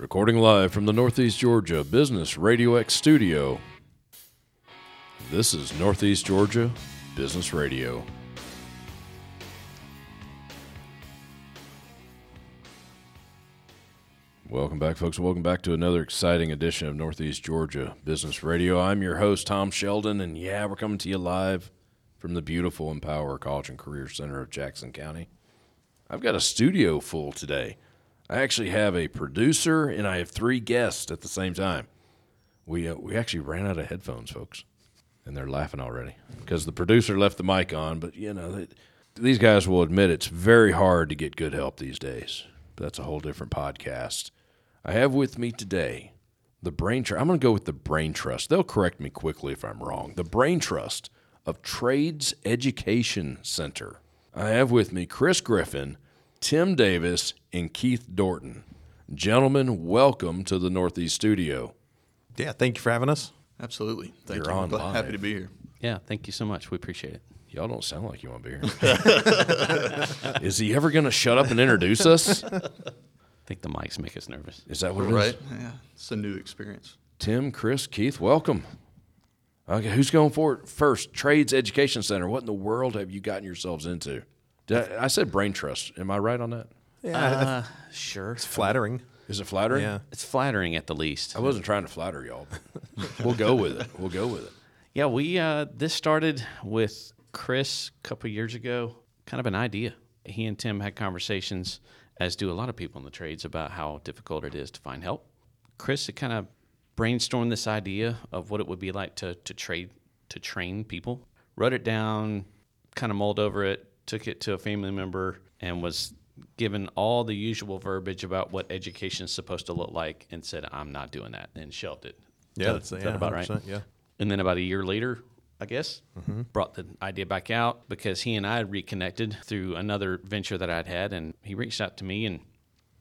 Recording live from the Northeast Georgia Business Radio X studio. This is Northeast Georgia Business Radio. Welcome back, folks. Welcome back to another exciting edition of Northeast Georgia Business Radio. I'm your host, Tom Sheldon, and yeah, we're coming to you live from the beautiful Empower College and Career Center of Jackson County. I've got a studio full today. I actually have a producer and I have three guests at the same time. We uh, we actually ran out of headphones, folks, and they're laughing already because the producer left the mic on. But you know, they, these guys will admit it's very hard to get good help these days. But that's a whole different podcast. I have with me today the Brain Trust. I'm going to go with the Brain Trust. They'll correct me quickly if I'm wrong. The Brain Trust of Trades Education Center. I have with me Chris Griffin, Tim Davis, and Keith Dorton. Gentlemen, welcome to the Northeast Studio. Yeah, thank you for having us. Absolutely. Thank You're you. on Glad- live. Happy to be here. Yeah, thank you so much. We appreciate it. Y'all don't sound like you want to be here. Is he ever going to shut up and introduce us? I think the mics make us nervous. Is that what it is? Right? Yeah. It's a new experience. Tim, Chris, Keith, welcome. Okay, who's going for it first? Trades Education Center. What in the world have you gotten yourselves into? Did I, I said brain trust. Am I right on that? Yeah, I- I- Uh, sure. it's flattering. Is it flattering? Yeah. It's flattering at the least. I wasn't trying to flatter y'all. but we'll go with it. We'll go with it. Yeah, we uh, this started with Chris a couple years ago. Kind of an idea. He and Tim had conversations, as do a lot of people in the trades, about how difficult it is to find help. Chris had kind of brainstormed this idea of what it would be like to to trade to train people. Wrote it down, kind of mulled over it, took it to a family member, and was given all the usual verbiage about what education is supposed to look like, and said, "I'm not doing that," and shelved it. Yeah, Is that- that's yeah, that about right? Yeah. And then about a year later, I guess, Mm-hmm. brought the idea back out because he and I had reconnected through another venture that I'd had. And he reached out to me and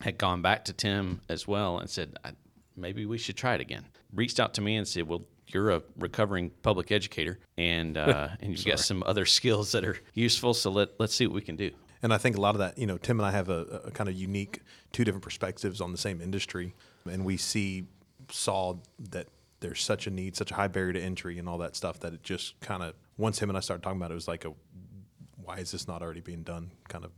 had gone back to Tim as well and said, I, maybe we should try it again. Reached out to me and said, well, you're a recovering public educator and uh, and you've got some other skills that are useful. So let, let's see what we can do. And I think a lot of that, you know, Tim and I have a, a kind of unique two different perspectives on the same industry, and we see saw that there's such a need, such a high barrier to entry, and all that stuff that it just kind of once him and I started talking about it, it was like a why is this not already being done kind of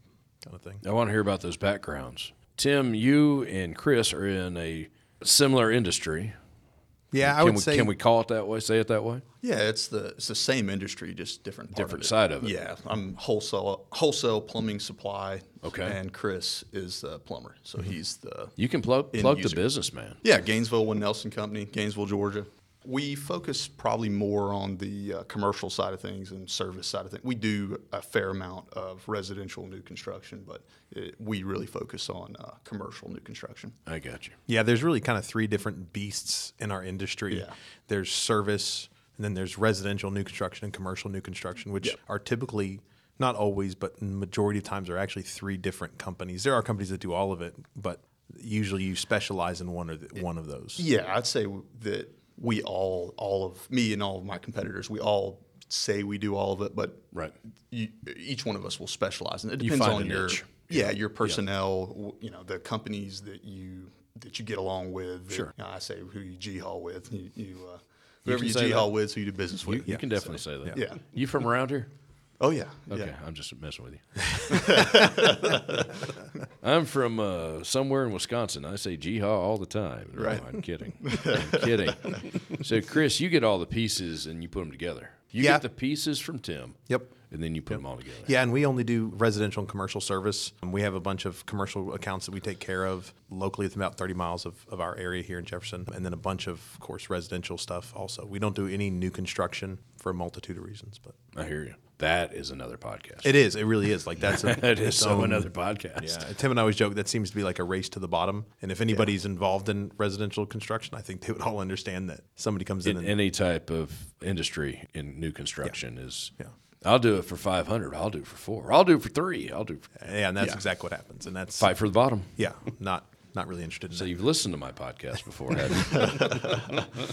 kind of thing. I want to hear about those backgrounds. Tim, you and Chris are in a similar industry. Yeah, I can would we, say Can we call it that way? Say it that way? Yeah, it's the it's the same industry, just different Different of side of it. Yeah, I'm wholesale wholesale plumbing supply. Okay. Mm-hmm. And Chris is the plumber, so he's the You can plug, plug the user. business, man. yeah Gainesville One Nelson Company, Gainesville, Georgia. We focus probably more on the uh, commercial side of things and service side of things. We do a fair amount of residential new construction, but it, we really focus on uh, commercial new construction. I got you. Yeah, there's really kind of three different beasts in our industry. Yeah. There's service, and then there's residential new construction and commercial new construction, which Yep. are typically not always, but majority of times are actually three different companies. There are companies that do all of it, but usually you specialize in one or the, one of those. Yeah, I'd say that we all, all of me and all of my competitors, we all say we do all of it, but Right. you, each one of us will specialize, and it depends find on your niche. yeah your personnel, w you know, the companies that you that you get along with. Sure. you know, I say who you G haul with. You, you uh, whoever you, say G haul with, who you do business You, with. you can definitely say that. Yeah. You from around here? Oh yeah. Okay, Yeah. I'm just messing with you. I'm from uh, somewhere in Wisconsin. I say jihad all the time. No, Right. I'm kidding. I'm kidding. So, Chris, you get all the pieces and you put them together. You Yeah. get the pieces from Tim. Yep. And then you put them all together. Yeah, and we only do residential and commercial service. And we have a bunch of commercial accounts that we take care of locally within about 30 miles of, of our area here in Jefferson, and then a bunch of, of course, residential stuff also. We don't do any new construction for a multitude of reasons, but I hear you. That is another podcast. it is. It really is. Like that's a, It is so own- another podcast. Yeah, Tim and I always joke that seems to be like a race to the bottom. And if anybody's involved in residential construction, I think they would all understand that somebody comes in, In and any type of industry in new construction is. Yeah. I'll do it for 500. I'll do it for four. I'll do it for three. I'll do it for, yeah, and that's Yeah. exactly what happens. And that's fight for the bottom. yeah, not not really interested in So that. you've listened to my podcast before, haven't you?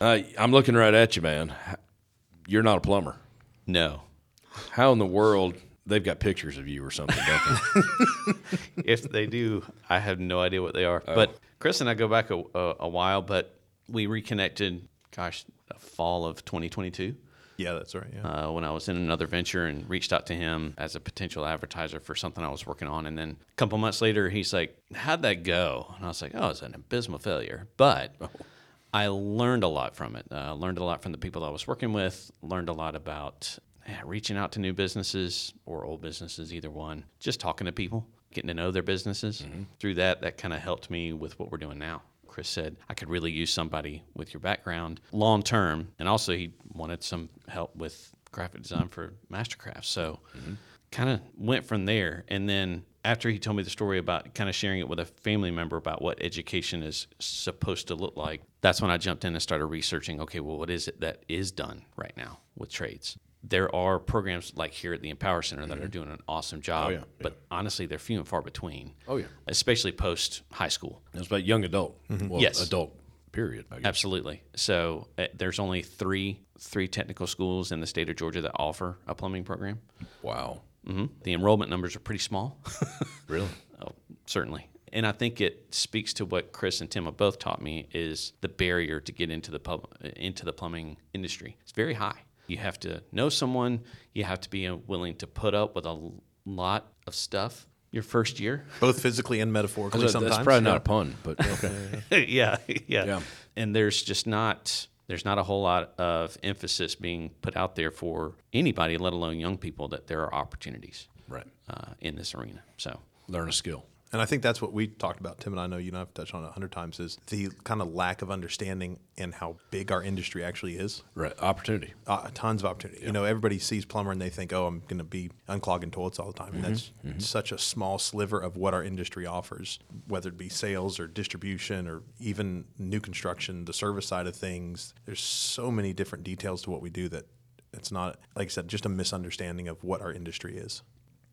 uh, I'm looking right at you, man. You're not a plumber. No. How in the world They've got pictures of you or something, don't they? if they do, I have no idea what they are. But Chris and I go back a, a, a while, but we reconnected, gosh, the fall of 2022 Yeah, that's right. Yeah. uh, when I was in another venture and reached out to him as a potential advertiser for something I was working on. And then a couple months later, he's like, How'd that go? And I was like, Oh, it's an abysmal failure. But I learned a lot from it. Uh, learned a lot from the people I was working with, learned a lot about yeah, reaching out to new businesses or old businesses, either one, just talking to people, getting to know their businesses. Mm-hmm. Through that, that kind of helped me with what we're doing now. Chris said, I could really use somebody with your background long term. And also, he wanted some help with graphic design for Mastercraft. So, mm-hmm. kind of went from there. And then, after he told me the story about kind of sharing it with a family member about what education is supposed to look like, that's when I jumped in and started researching okay, well, what is it that is done right now with trades? There are programs like here at the Empower Center that are doing an awesome job, yeah, but honestly, they're few and far between. Oh, yeah. Especially post high school. It's about young adult. Well, Yes. adult. Period. I guess. Absolutely. So uh, there's only three three technical schools in the state of Georgia that offer a plumbing program. Wow. hmm The enrollment numbers are pretty small. Really? oh, certainly. And I think it speaks to what Chris and Tim have both taught me is the barrier to get into the pub, into the plumbing industry. It's very high. You have to know someone. You have to be uh, willing to put up with a lot of stuff your first year. Both physically and metaphorically. That's, sometimes. that's probably not a pun, but okay. yeah, yeah, Yeah. And there's just not there's not a whole lot of emphasis being put out there for anybody, let alone young people, that there are opportunities right. uh, in this arena. So Learn a skill. And I think that's what we talked about, Tim and I know you and I've touched on it a hundred times, is the kind of lack of understanding and how big our industry actually is. Right. Opportunity. Uh, tons of opportunity. You know, everybody sees plumber and they think, oh, I'm going to be unclogging toilets all the time. And that's such a small sliver of what our industry offers, whether it be sales or distribution or even new construction, the service side of things. There's so many different details to what we do that it's not, like I said, just a misunderstanding of what our industry is.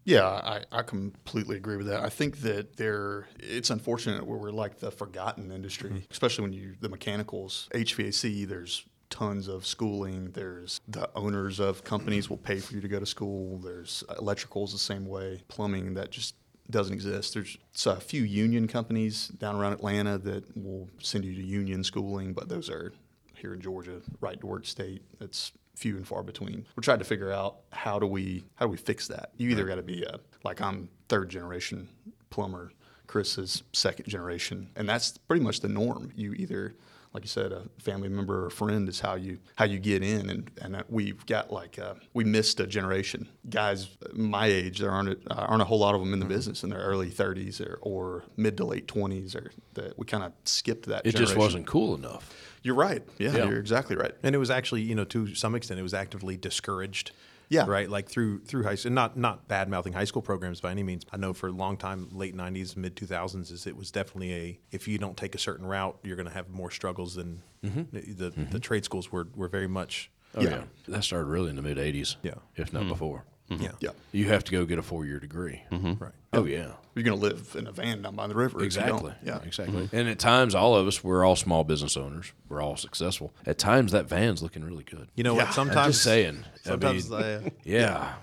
Yeah, I, I completely agree with that. I think that there it's unfortunate where we're like the forgotten industry, mm-hmm. especially when you the mechanicals, HVAC. There's tons of schooling. There's the owners of companies will pay for you to go to school. There's electricals the same way. Plumbing that just doesn't exist. There's a few union companies down around Atlanta that will send you to union schooling, but those are here in Georgia, right to work state. It's few and far between. We're trying to figure out how do we how do we fix that. You either got to be a like I'm third generation plumber, Chris is second generation, and that's pretty much the norm. You either like you said, a family member or a friend is how you how you get in, and and uh, we've got like uh, we missed a generation. Guys uh, my age, there aren't a, aren't a whole lot of them in the mm-hmm. business in their early 30s or, or mid to late 20s, or that we kind of skipped that. It just wasn't cool enough. You're right. Yeah, Yeah. you're exactly right. And it was actually, you know, to some extent, it was actively discouraged. Yeah. Right. Like through through high school, and not not bad mouthing high school programs by any means. I know for a long time, late '90s, mid 2000s, is it was definitely a if you don't take a certain route, you're going to have more struggles than mm-hmm. the the, mm-hmm. the trade schools were were very much. Oh, Yeah. yeah. That started really in the mid 80s. Yeah. If not hmm. before. Mm-hmm. Yeah. Yeah. You have to go get a four year degree. Mm-hmm. Right. Oh, yeah. You're going to live in a van down by the river. if you don't. Exactly. Yeah. Exactly. Mm-hmm. And at times, all of us, we're all small business owners. We're all successful. At times, that van's looking really good. You know Yeah, what? I'm Sometimes I'm just saying. I mean, the, uh, yeah.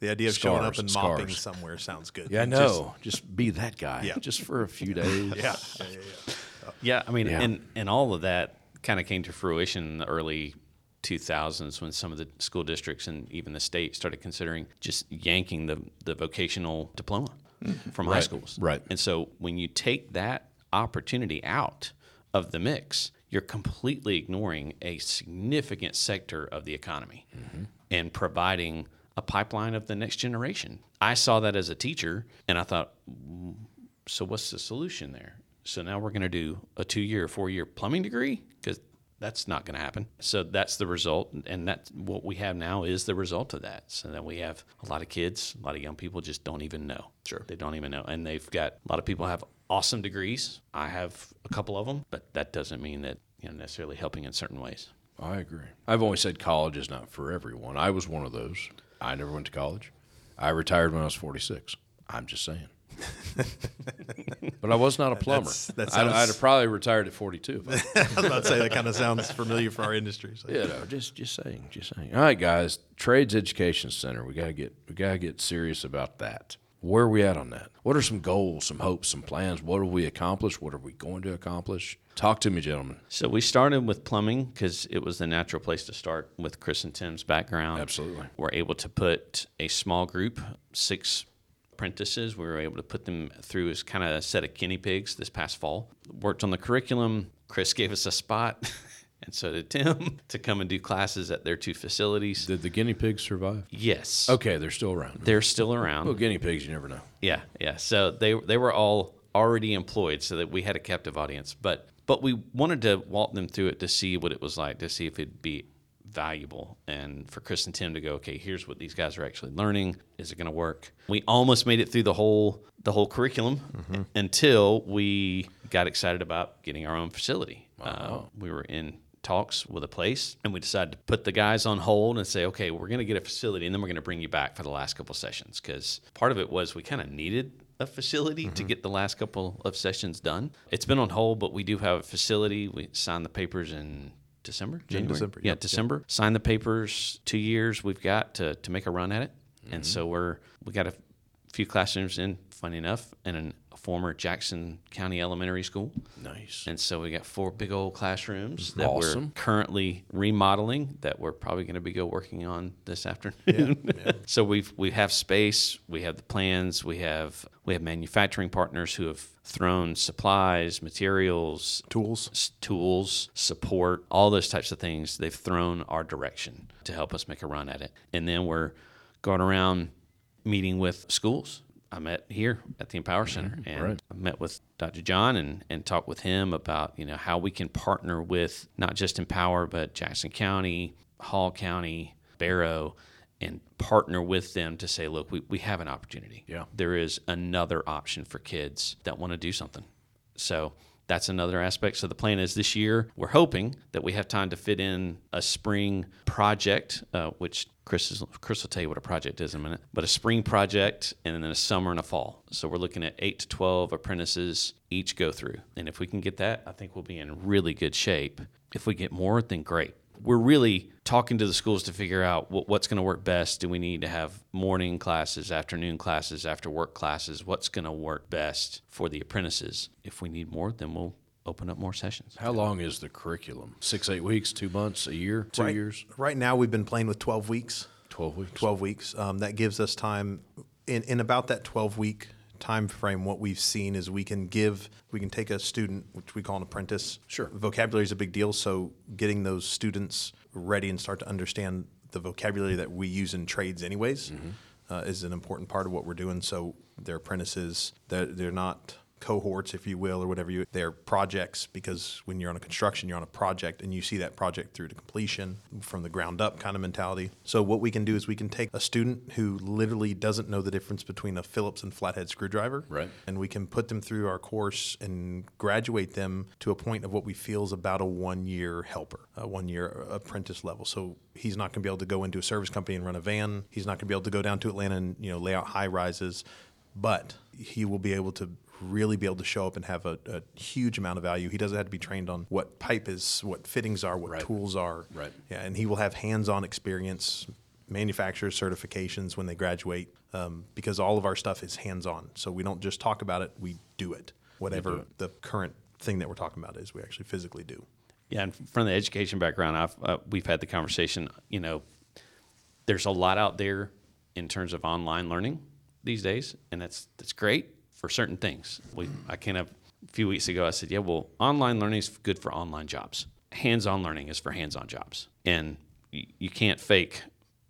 the idea of showing up Scars, and mopping scars. somewhere sounds good. Yeah, I know. Just, be that guy. Yeah. Just for a few days. Yeah. yeah, yeah, yeah. Yeah, I mean, Yeah. and and all of that kind of came to fruition in the early 2000s when some of the school districts and even the state started considering just yanking the the vocational diploma mm-hmm. from high schools. right. And so when you take that opportunity out of the mix, you're completely ignoring a significant sector of the economy mm-hmm. and providing a pipeline of the next generation. I saw that as a teacher and I thought, so what's the solution there? So now we're going to do a two year, four year plumbing degree because that's not going to happen. So that's the result, and that's what we have now is the result of that. So that we have a lot of kids, a lot of young people just don't even know. Sure. they don't even know, and they've got a lot of people have awesome degrees. I have a couple of them, but that doesn't mean that you know necessarily helping in certain ways. I agree. I've always said college is not for everyone. I was one of those. I never went to college. I retired when I was 46. I'm just saying. But I was not a plumber. That's- that I'd, I'd have probably retired at 42. I- I was about to say that kind of sounds familiar for our industry. So. you know, just just saying, just saying. All right, guys, Trades Education Center. We gotta get we gotta get serious about that. Where are we at on that? What are some goals, some hopes, some plans? What have we accomplished? What are we going to accomplish? Talk to me, gentlemen. So we started with plumbing because it was the natural place to start with Chris and Tim's background. Absolutely. We're able to put a small group, six apprentices, we were able to put them through as kind of a set of guinea pigs this past fall. Worked on the curriculum. Chris gave us a spot, and so did Tim, to come and do classes at their two facilities. Did the guinea pigs survive? Yes. Okay, they're still around. They're still around. Well, guinea pigs, you never know. Yeah, yeah. So they they were all already employed, so that we had a captive audience. But but we wanted to walk them through it to see what it was like, to see if it'd be valuable, and for Chris and Tim to go, okay, here's what these guys are actually learning. Is it going to work? We almost made it through the whole the whole curriculum until we got excited about getting our own facility. Uh, we were in talks with a place and we decided to put the guys on hold and say okay we're going to get a facility and then we're going to bring you back for the last couple sessions. Because part of it was we kind of needed a facility to get the last couple of sessions done. It's been on hold but we do have a facility. We signed the papers in december? January. December, yeah yep. december. Signed the papers two years we've got to, to make a run at it. And mm-hmm. so we're we got a few classrooms in funny enough and an, former jackson county elementary school Nice. and so we got four big old classrooms that Awesome. we're currently remodeling that we're probably going to be go working on this afternoon. so we've we have space, we have the plans, we have we have manufacturing partners who have thrown supplies, materials, Tools. s- tools, support, all those types of things. They've thrown our direction to help us make a run at it. And then we're going around meeting with schools. I met here at the Empower Center and right. I met with Dr. John and, and talked with him about, you know, how we can partner with not just Empower, but Jackson County, Hall County, Barrow, and partner with them to say, look, we, we have an opportunity. Yeah. There is another option for kids that want to do something. So that's another aspect. So the plan is this year, we're hoping that we have time to fit in a spring project, uh, which Chris, is, Chris will tell you what a project is in a minute, but a spring project and then a summer and a fall. So we're looking at eight to 12 apprentices each go through. And if we can get that, I think we'll be in really good shape. If we get more, then great. We're really talking to the schools to figure out what, what's going to work best. Do we need to have morning classes, afternoon classes, after work classes? What's going to work best for the apprentices? If we need more, then we'll open up more sessions. How long is the curriculum? Six, eight weeks, two months, a year, two right, years, Right now, we've been playing with 12 weeks. 12 weeks? 12 weeks. Um, that gives us time in, in about that 12 week time frame. What we've seen is we can give, we can take a student, which we call an apprentice. Sure. Vocabulary is a big deal. So getting those students ready and start to understand the vocabulary that we use in trades, anyways, uh, is an important part of what we're doing. So they're apprentices. They're, they're not cohorts, if you will, or whatever you. They're projects because when you're on a construction, you're on a project and you see that project through to completion from the ground up kind of mentality. So what we can do is we can take a student who literally doesn't know the difference between a Phillips and flathead screwdriver, Right. and we can put them through our course and graduate them to a point of what we feel is about a one year helper, a one year apprentice level. So he's not going to be able to go into a service company and run a van. He's not going to be able to go down to Atlanta and you know lay out high rises, but he will be able to really be able to show up and have a, a huge amount of value. He doesn't have to be trained on what pipe is, what fittings are, what Right. tools are. Right. Yeah, and he will have hands-on experience, manufacturer certifications when they graduate, um, because all of our stuff is hands-on. So we don't just talk about it; we do it. Whatever do it. the current thing that we're talking about is, we actually physically do. Yeah, and from the education background, I've uh, we've had the conversation. You know, there's a lot out there in terms of online learning these days, and that's that's great for certain things. We I kind of a few weeks ago I said, yeah, well, online learning is good for online jobs. Hands-on learning is for hands-on jobs, and you, you can't fake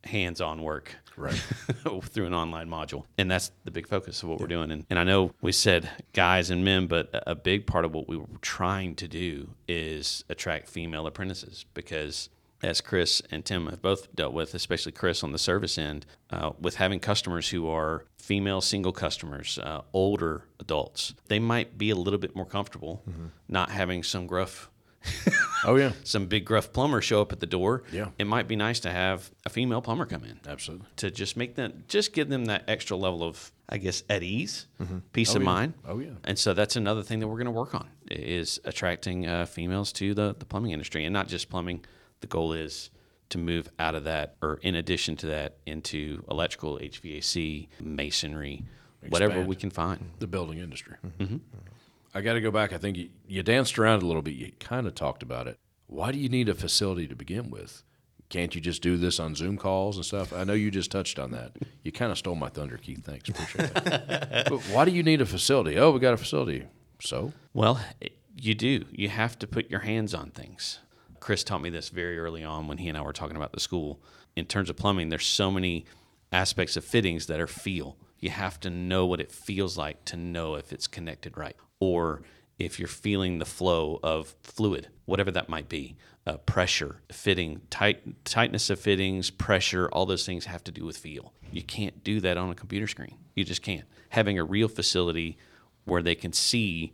hands-on work Right. through an online module. And that's the big focus of what we're doing. And, and I know we said guys and men, but a a big part of what we were trying to do is attract female apprentices because. As Chris and Tim have both dealt with, especially Chris on the service end, uh, with having customers who are female single customers, uh, older adults, they might be a little bit more comfortable not having some gruff Oh, yeah. some big gruff plumber show up at the door. Yeah. It might be nice to have a female plumber come in Absolutely. to just make them, just give them that extra level of, I guess, at ease, peace of yeah. mind. Oh, yeah. And so that's another thing that we're going to work on is attracting uh, females to the, the plumbing industry and not just plumbing. The goal is to move out of that, or in addition to that, into electrical, HVAC, masonry, whatever we can find. The building industry. Mm-hmm. Mm-hmm. I got to go back. I think you, you danced around a little bit. You kind of talked about it. Why do you need a facility to begin with? Can't you just do this on Zoom calls and stuff? I know you just touched on that. You kind of stole my thunder, Keith. Thanks. Appreciate that. but why do you need a facility? Oh, we got a facility. So? Well, it- you do. You have to put your hands on things. Chris taught me this very early on when he and I were talking about the school. In terms of plumbing, there's so many aspects of fittings that are feel. You have to know what it feels like to know if it's connected right, or if you're feeling the flow of fluid, whatever that might be. Uh, pressure, fitting, tight, tightness of fittings, pressure, all those things have to do with feel. You can't do that on a computer screen. You just can't. Having a real facility where they can see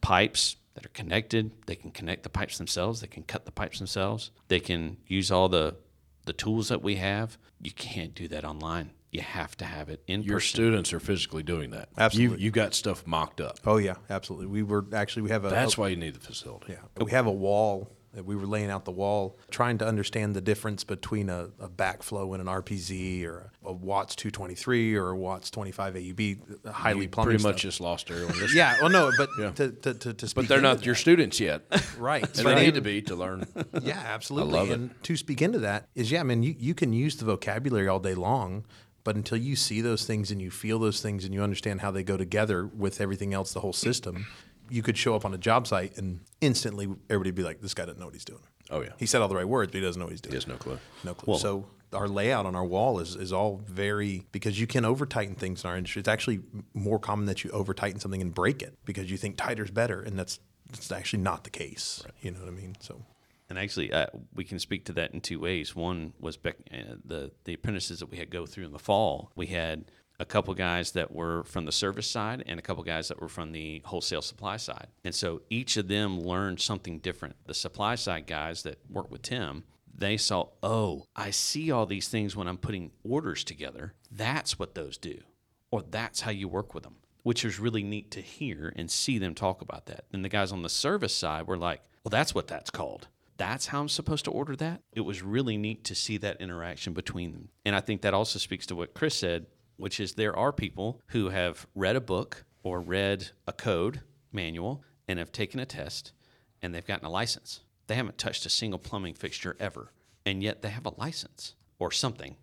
pipes that are connected. They can connect the pipes themselves. They can cut the pipes themselves. They can use all the the tools that we have. You can't do that online. You have to have it in Your person. students are physically doing that. Absolutely. You, you got stuff mocked up. Oh yeah, absolutely. We were actually we have a That's a- why you need the facility. Yeah, we have a wall. That We were laying out the wall, trying to understand the difference between a, a backflow and an RPZ, or a, a Watts 223, or a Watts 25 AUB, highly You plumbing pretty much just lost listening. Yeah, well, no, but Yeah. to, to, to, to speak But they're not that- your students yet. right. And So they need to be to learn. Yeah, absolutely. I love it. and to speak into that is, yeah, I mean, you, you can use the vocabulary all day long, but until you see those things and you feel those things and you understand how they go together with everything else, the whole system, you could show up on a job site and instantly everybody would be like, this guy doesn't know what he's doing. Oh, yeah. He said all the right words, but he doesn't know what he's doing. He has no clue. No clue. so our layout on our wall is, is all very because you can over tighten things in our industry. It's actually more common that you over tighten something and break it because you think tighter's better, and that's that's actually not the case. You know what I mean? So And actually, uh, we can speak to that in two ways. One was Beck, uh, the the apprentices that we had go through in the fall. We had a couple guys that were from the service side and a couple guys that were from the wholesale supply side. And so each of them learned something different. The supply side guys that worked with Tim, they saw, oh, I see all these things when I'm putting orders together. That's what those do, or that's how you work with them. Which was really neat to hear and see them talk about that. And the guys on the service side were like, well, that's what that's called that's how I'm supposed to order that. It was really neat to see that interaction between them. And I think that also speaks to what Chris said, which is there are people who have read a book or read a code manual and have taken a test and they've gotten a license. They haven't touched a single plumbing fixture ever, and yet they have a license or something.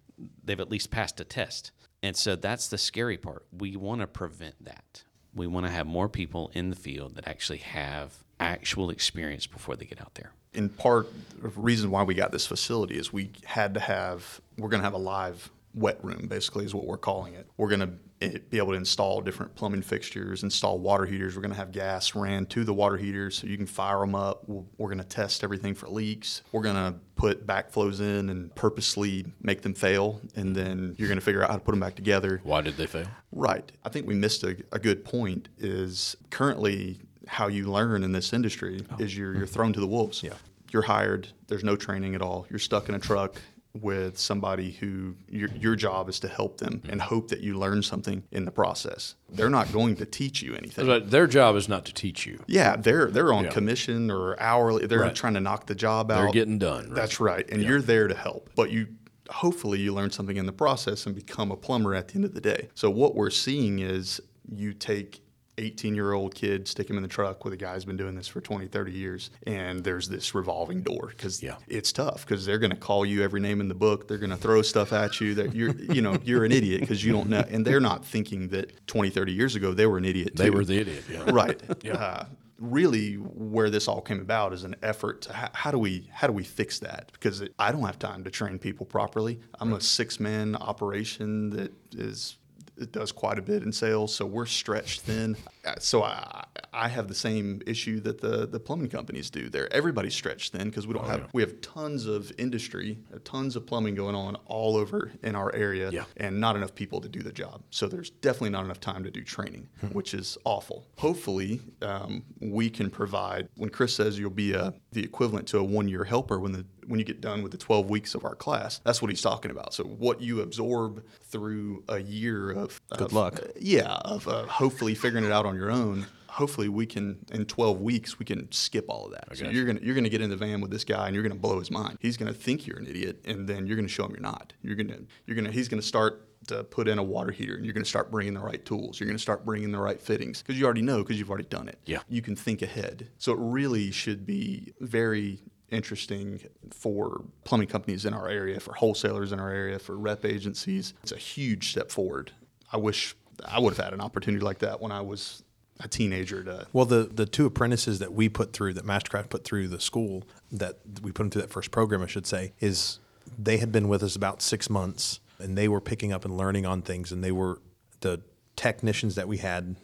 They've at least passed a test. And so that's the scary part. We want to prevent that. We want to have more people in the field that actually have actual experience before they get out there. in part, the reason why we got this facility is we had to have, we're going to have a live wet room, basically, is what we're calling it. We're going to eh, be able to install different plumbing fixtures, install water heaters. We're going to have gas ran to the water heaters so you can fire them up. We're going to test everything for leaks. We're going to put backflows in and purposely make them fail. And then you're going to figure out how to put them back together. Why did they fail? Right. I think we missed a, a good point is currently how you learn in this industry oh. is you're, you're thrown to the wolves. Yeah. You're hired. There's no training at all. You're stuck in a truck with somebody who your, your job is to help them mm-hmm. and hope that you learn something in the process. They're not going to teach you anything. But their job is not to teach you. Yeah, they're they're on Yeah. commission or hourly. They're Right. trying to knock the job out. They're getting done. Right? That's right. And you're there to help. But you hopefully you learn something in the process and become a plumber at the end of the day. So what we're seeing is you take 18 year old kid, stick him in the truck with a guy who's been doing this for 20, 30 years, and there's this revolving door because Yeah. it's tough because they're going to call you every name in the book. They're going to throw stuff at you that you're, you know, you're an idiot because you don't know. And they're not thinking that 20, 30 years ago they were an idiot They were the idiot. Yeah. right. Uh, really, where this all came about is an effort to how, how do we how do we fix that? Because it, I don't have time to train people properly. I'm a six man operation that is it does quite a bit in sales, so we're stretched thin. Uh, So I, I have the same issue that the the plumbing companies do. There, everybody's stretched thin because we don't have we have tons of industry, uh, tons of plumbing going on all over in our area, Yeah. and not enough people to do the job. So there's definitely not enough time to do training, which is awful. Hopefully, um, we can provide. When Chris says you'll be a, the equivalent to a one year helper when the when you get done with the 12 weeks of our class, that's what he's talking about. So what you absorb through a year of Good of- luck. yeah, of uh, hopefully figuring it out on your own. Hopefully, we can in 12 weeks we can skip all of that. So you're gonna you're gonna get in the van with this guy and you're gonna blow his mind. He's gonna think you're an idiot, and then you're gonna show him you're not. You're gonna you're gonna he's gonna start to put in a water heater, and you're gonna start bringing the right tools. You're gonna start bringing the right fittings because you already know because you've already done it. Yeah. you can think ahead. So it really should be very interesting for plumbing companies in our area, for wholesalers in our area, for rep agencies. It's a huge step forward. I wish I would have had an opportunity like that when I was a teenager to Well, the the two apprentices that we put through, that Mastercraft put through the school, that we put them through that first program, I should say, is they had been with us about six months, and they were picking up and learning on things, and they were the technicians that we had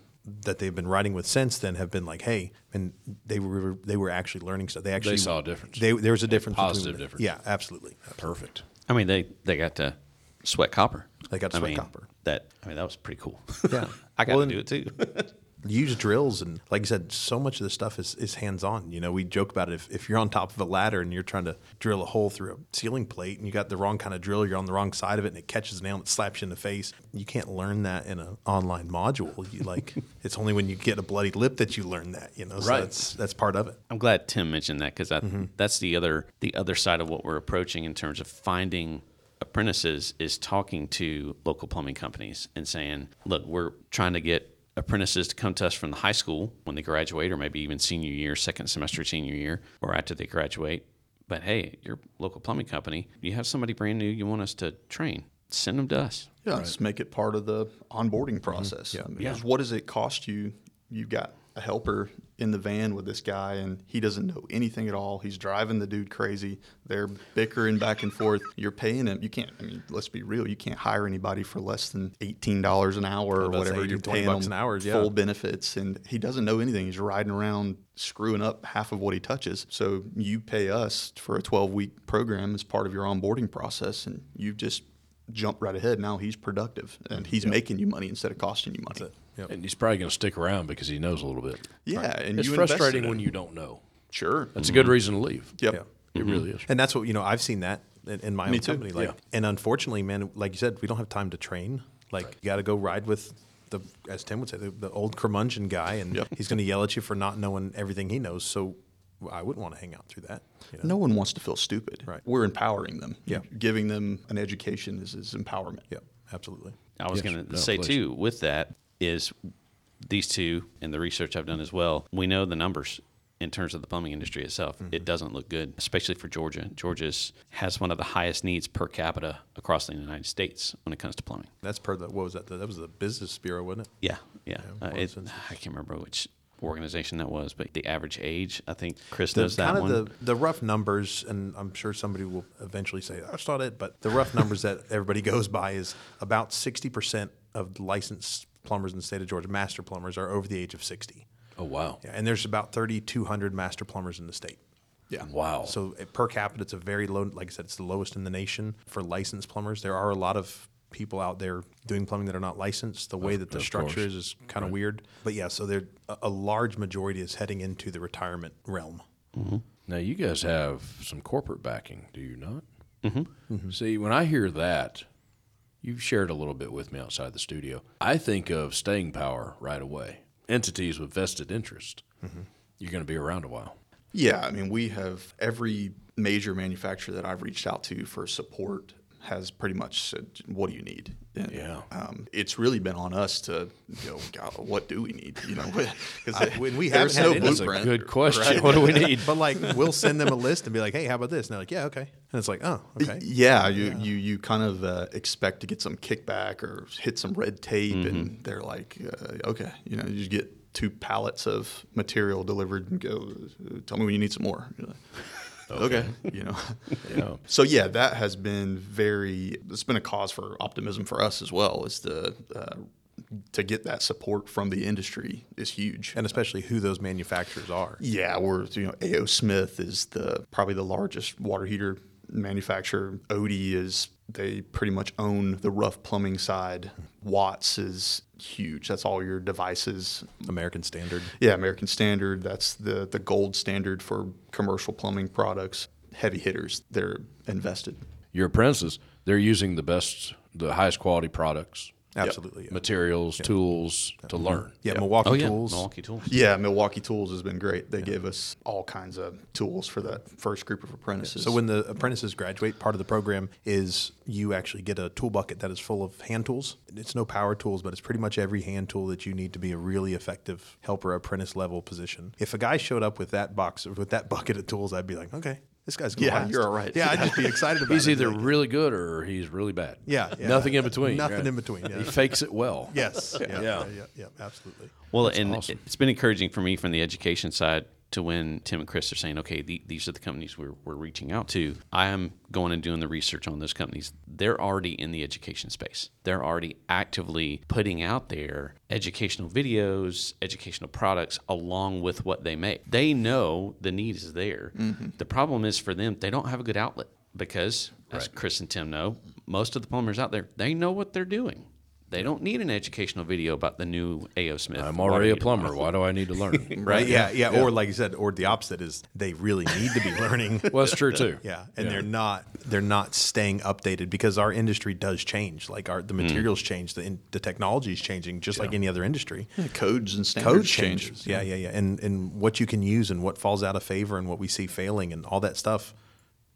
that they've been riding with since then have been like, hey, and they were they were actually learning stuff. They actually saw a difference. They, there was a difference, positive difference. Yeah, absolutely. Perfect. I mean, they they got to sweat copper. They got to I sweat mean, copper. That I mean, that was pretty cool. Yeah. I got Well, to and- do it too. use drills and like I said, so much of this stuff is, is hands on. You know, we joke about it. If, if you're on top of a ladder and you're trying to drill a hole through a ceiling plate and you got the wrong kind of drill, you're on the wrong side of it and it catches a nail and it slaps you in the face. You can't learn that in an online module. You like it's only when you get a bloody lip that you learn that, you know. So Right. that's that's part of it. I'm glad Tim mentioned that because Mm-hmm. that's the other the other side of what we're approaching in terms of finding apprentices is talking to local plumbing companies and saying, look, we're trying to get apprentices to come to us from the high school when they graduate, or maybe even senior year, second semester senior year, or after they graduate. But hey, your local plumbing company, you have somebody brand new you want us to train, send them to us. Yeah, let's make it part of the onboarding mm-hmm. process. Yeah. I mean, 'cause what does it cost you? You've got a helper in the van with this guy, and he doesn't know anything at all. He's driving the dude crazy. They're bickering back and forth. You're paying him. You can't. I mean, let's be real. You can't hire anybody for less than eighteen dollars an hour or whatever. 18, You're 20 paying bucks him an hour, yeah. full benefits, and he doesn't know anything. He's riding around screwing up half of what he touches. So you pay us for a 12 week program as part of your onboarding process, and you've just jumped right ahead. Now he's productive, and he's making you money instead of costing you money. Yep. And he's probably going to stick around because he knows a little bit. Yeah, and It's you invested frustrating in when you don't know. sure. That's a good reason to leave. Yep. Yeah. It mm-hmm. really is. And that's what you know. I've seen that in, in my Me own too. company. Like, Yeah. and unfortunately, man, like you said, we don't have time to train. Like, you got to go ride with the, as Tim would say, the, the old curmudgeon guy, and Yep. he's going to yell at you for not knowing everything he knows. So, I wouldn't want to hang out through that. You know? No one wants to feel stupid. Right. We're empowering them. Yeah. Giving them an education is, is empowerment. Yeah, absolutely. I was Yes, going to no, say please. too with that is these two and the research I've done as well. We know the numbers in terms of the plumbing industry itself. Mm-hmm. It doesn't look good, especially for Georgia. Georgia has one of the highest needs per capita across the United States when it comes to plumbing. That's per the what was that? That was the Business Bureau, wasn't it? Yeah, yeah. Yeah, Uh, it, I can't remember which organization that was, but the average age, I think Chris The, knows that kind one. the, the rough numbers, and I'm sure somebody will eventually say that's not it, but the rough numbers that everybody goes by is about 60% of licensed plumbers in the state of Georgia, master plumbers, are over the age of 60. Oh, wow. Yeah, and there's about 3,200 master plumbers in the state. Yeah. Wow. So per capita, it's a very low. Like I said, it's the lowest in the nation for licensed plumbers. There are a lot of people out there doing plumbing that are not licensed. The way that the of structure course. is is kind of weird. But yeah, so there a, a large majority is heading into the retirement realm. Mm-hmm. Now you guys have some corporate backing, do you not? Mm-hmm. mm-hmm. See, when I hear that, you've shared a little bit with me outside the studio. I think of staying power right away. Entities with vested interest. Mm-hmm. You're going to be around a while. Yeah, I mean, we have every major manufacturer that I've reached out to for support has pretty much said, "What do you need?" And, Yeah. um, it's really been on us to, you know, God, what do we need? You know, because when we haven't no had a blueprint. good question. right? What do we need? But like, we'll send them a list and be like, "Hey, how about this?" And they're like, "Yeah, okay." And it's like, "Oh, okay." Yeah, you you you kind of uh, expect to get some kickback or hit some red tape, Mm-hmm. and they're like, uh, okay, you know, you get two pallets of material delivered and go. Tell me when you need some more. Okay. you know. Yeah. So yeah, that has been very. It's been a cause for optimism for us as well. Is the uh, to get that support from the industry is huge. and especially who those manufacturers are. Yeah, we're you know A.O. Smith is the probably the largest water heater manufacturer. Oatey is they pretty much own the rough plumbing side. Watts is huge. That's all your devices. American Standard. Yeah, American Standard. That's the the gold standard for commercial plumbing products. Heavy hitters. They're invested. Your apprentices, they're using the best, the highest quality products, Absolutely. Yeah. materials, tools to mm-hmm. learn. Yeah, Milwaukee Oh yeah, Tools. Milwaukee Tools. Yeah, Milwaukee Tools has been great. They gave us all kinds of tools for that first group of apprentices. So when the apprentices graduate, part of the program is you actually get a tool bucket that is full of hand tools. It's no power tools, but it's pretty much every hand tool that you need to be a really effective helper apprentice level position. If a guy showed up with that box with that bucket of tools, I'd be like, okay, this guy's gonna Yeah, last. you're all right. Yeah, I'd just be excited about He's it. either really good or he's really bad. yeah, yeah. Nothing in between. Nothing right? in between. Yeah. He fakes it well. yes. Yeah, Yeah. yeah. Yeah. Yeah. Absolutely. Well, and awesome. it's been encouraging for me from the education side to when Tim and Chris are saying, okay, the, these are the companies we're, we're reaching out to. I am going and doing the research on those companies. They're already in the education space. They're already actively putting out there educational videos, educational products along with what they make. They know the need is there. Mm-hmm. The problem is for them, they don't have a good outlet because, as Chris and Tim know, most of the plumbers out there, they know what they're doing. They don't need an educational video about the new A.O. Smith. I'm already a plumber. Why do I need to learn? Right. Yeah, yeah. Or like you said, or the opposite is they really need to be learning. well, that's true too. Yeah, and they're not they're not staying updated because our industry does change. Like our the hmm. materials change, the in, the technology is changing, just like any other industry. codes and standards Code changes. Yeah, yeah, yeah. And and what you can use and what falls out of favor and what we see failing and all that stuff,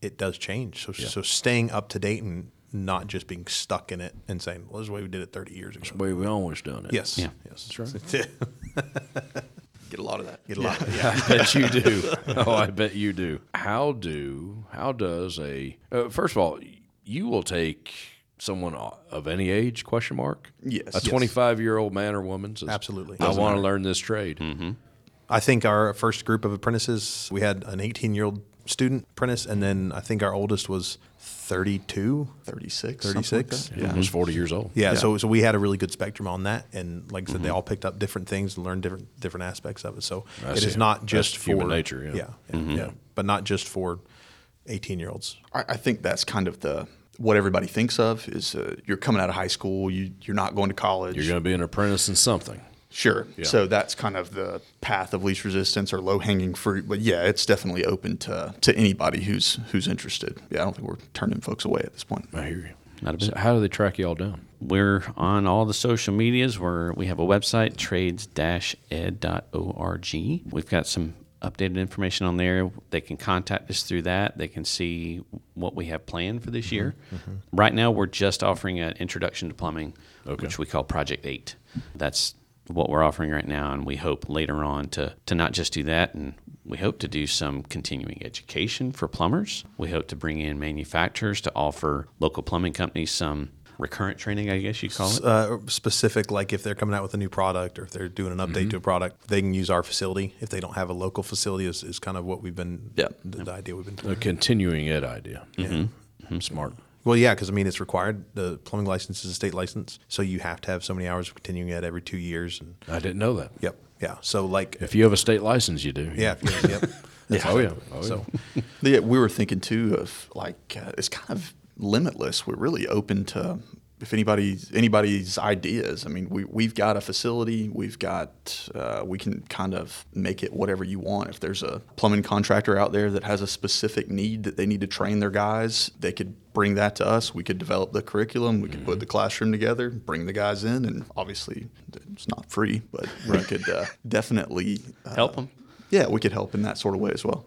it does change. So so staying up to date and not just being stuck in it and saying, "Well, this is the way we did it 30 years ago." Way we always done it. Yes. Yeah. Yes. That's right. Get a lot of that. Get a lot. Yeah. I bet you do. Oh, I bet you do. How do how does a uh, first of all, you will take someone of any age? Question mark. Yes. A Yes. twenty five year old man or woman says, Absolutely. I want to learn this trade. I think our first group of apprentices, we had an 18 year old student apprentice, and then I think our oldest was 32, 36. 36. Yeah, almost forty years old. Yeah, so so we had a really good spectrum on that, and like I said, they all picked up different things and learned different different aspects of it. So I it see. is not That's just for human nature, yeah. yeah, yeah, yeah, but not just for 18 year olds. I, I think that's kind of the what everybody thinks of is uh, you're coming out of high school, you you're not going to college. You're going to be an apprentice in something. Sure. So that's kind of the path of least resistance or low hanging fruit. But yeah, it's definitely open to to anybody who's who's interested. Yeah, I don't think we're turning folks away at this point. I hear you. Not a So how do they track you all down? We're on all the social medias. Where we have a website, trades-ed.org. We've got some updated information on there. They can contact us through that. They can see what we have planned for this mm-hmm. year. Mm-hmm. Right now, we're just offering an introduction to plumbing, which we call Project Eight. That's what we're offering right now, and we hope later on to to not just do that and. We hope to do some continuing education for plumbers. We hope to bring in manufacturers to offer local plumbing companies some recurrent training, I guess you call it. Uh, specific, like if they're coming out with a new product or if they're doing an update to a product, they can use our facility. If they don't have a local facility, is, is kind of what we've been. Yeah. the, the idea we've been. A doing. continuing ed idea. Mm-hmm. Smart. Well, yeah, because I mean it's required. The plumbing license is a state license, so you have to have so many hours of continuing ed every two years. And I didn't know that. yep, yeah. So like, If you have a state license, you do. yeah, if you- yep. Yeah. Oh yeah. Oh, So yeah. Yeah, we were thinking too of like uh, it's kind of limitless. We're really open to if anybody's anybody's ideas. I mean, we we've got a facility. We've got uh, we can kind of make it whatever you want. If there's a plumbing contractor out there that has a specific need that they need to train their guys, they could bring that to us. We could develop the curriculum. We could put the classroom together, bring the guys in, and obviously it's not free, but we could uh, definitely uh, them. Yeah, we could help in that sort of way as well.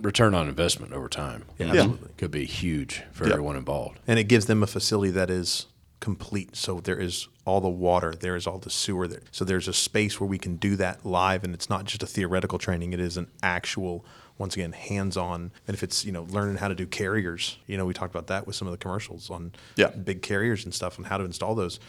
Return on investment over time. Yeah, Yeah. absolutely. Could be huge for Yeah. everyone involved. and it gives them a facility that is complete. So there is all the water, there is all the sewer there. So there's a space where we can do that live, and it's not just a theoretical training; it is an actual, once again, hands-on. And if it's you know learning how to do carriers, you know we talked about that with some of the commercials on Yeah. big carriers and stuff, and how to install those.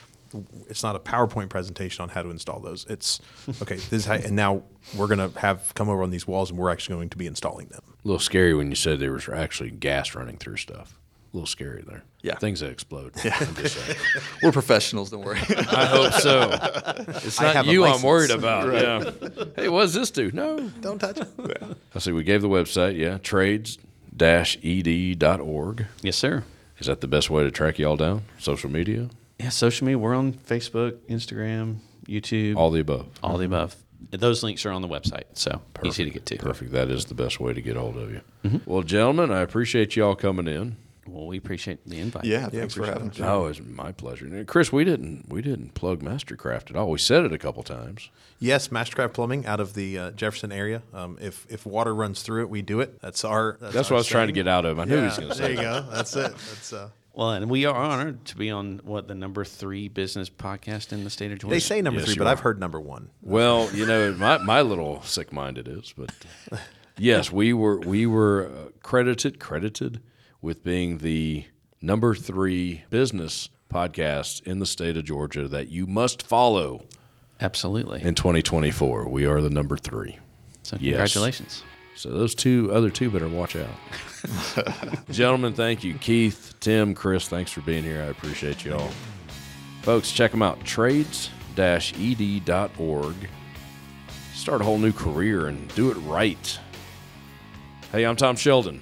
It's not a PowerPoint presentation on how to install those. It's okay. This is how, and now we're gonna have come over on these walls, and we're actually going to be installing them. A little scary when you said there was actually gas running through stuff. Little scary there. Yeah. Things that explode. Yeah. Just. We're professionals, don't worry. I hope so. It's not you I'm worried about. Yeah. Hey, what does this do? No. Don't touch it. I see we gave the website, yeah, trades-ed.org. Yes, sir. Is that the best way to track y'all down? Social media? Yeah, social media. We're on Facebook, Instagram, YouTube, all, All the above. All the above. Those links are on the website, so easy to get to. Perfect. That is the best way to get hold of you. Mm-hmm. Well, gentlemen, I appreciate y'all coming in. Well, we appreciate the invite. yeah, thanks for having us. Oh, it's my pleasure. And Chris, we didn't we didn't plug Mastercraft at all. We said it a couple times. Yes, Mastercraft Plumbing out of the uh, Jefferson area. Um, if if water runs through it, we do it. That's our. That's, That's our what I was trying to get out of him. I knew he was going to say. there you that. go. That's it. That's uh, Well, and we are honored to be on what the number three business podcast in the state of Georgia. they say number Yes, three, but are. I've heard number one. Well, you know, my my little sick mind it is, but yes, we were we were uh, credited credited with being the number three business podcast in the state of Georgia that you must follow absolutely. in 2024. We are the number three. so yes. congratulations. So those two other two better watch out. Gentlemen, thank you. Keith, Tim, Chris, thanks for being here. I appreciate you all. Folks, check them out. Trades-ed.org. Start a whole new career and do it right. Hey, I'm Tom Sheldon.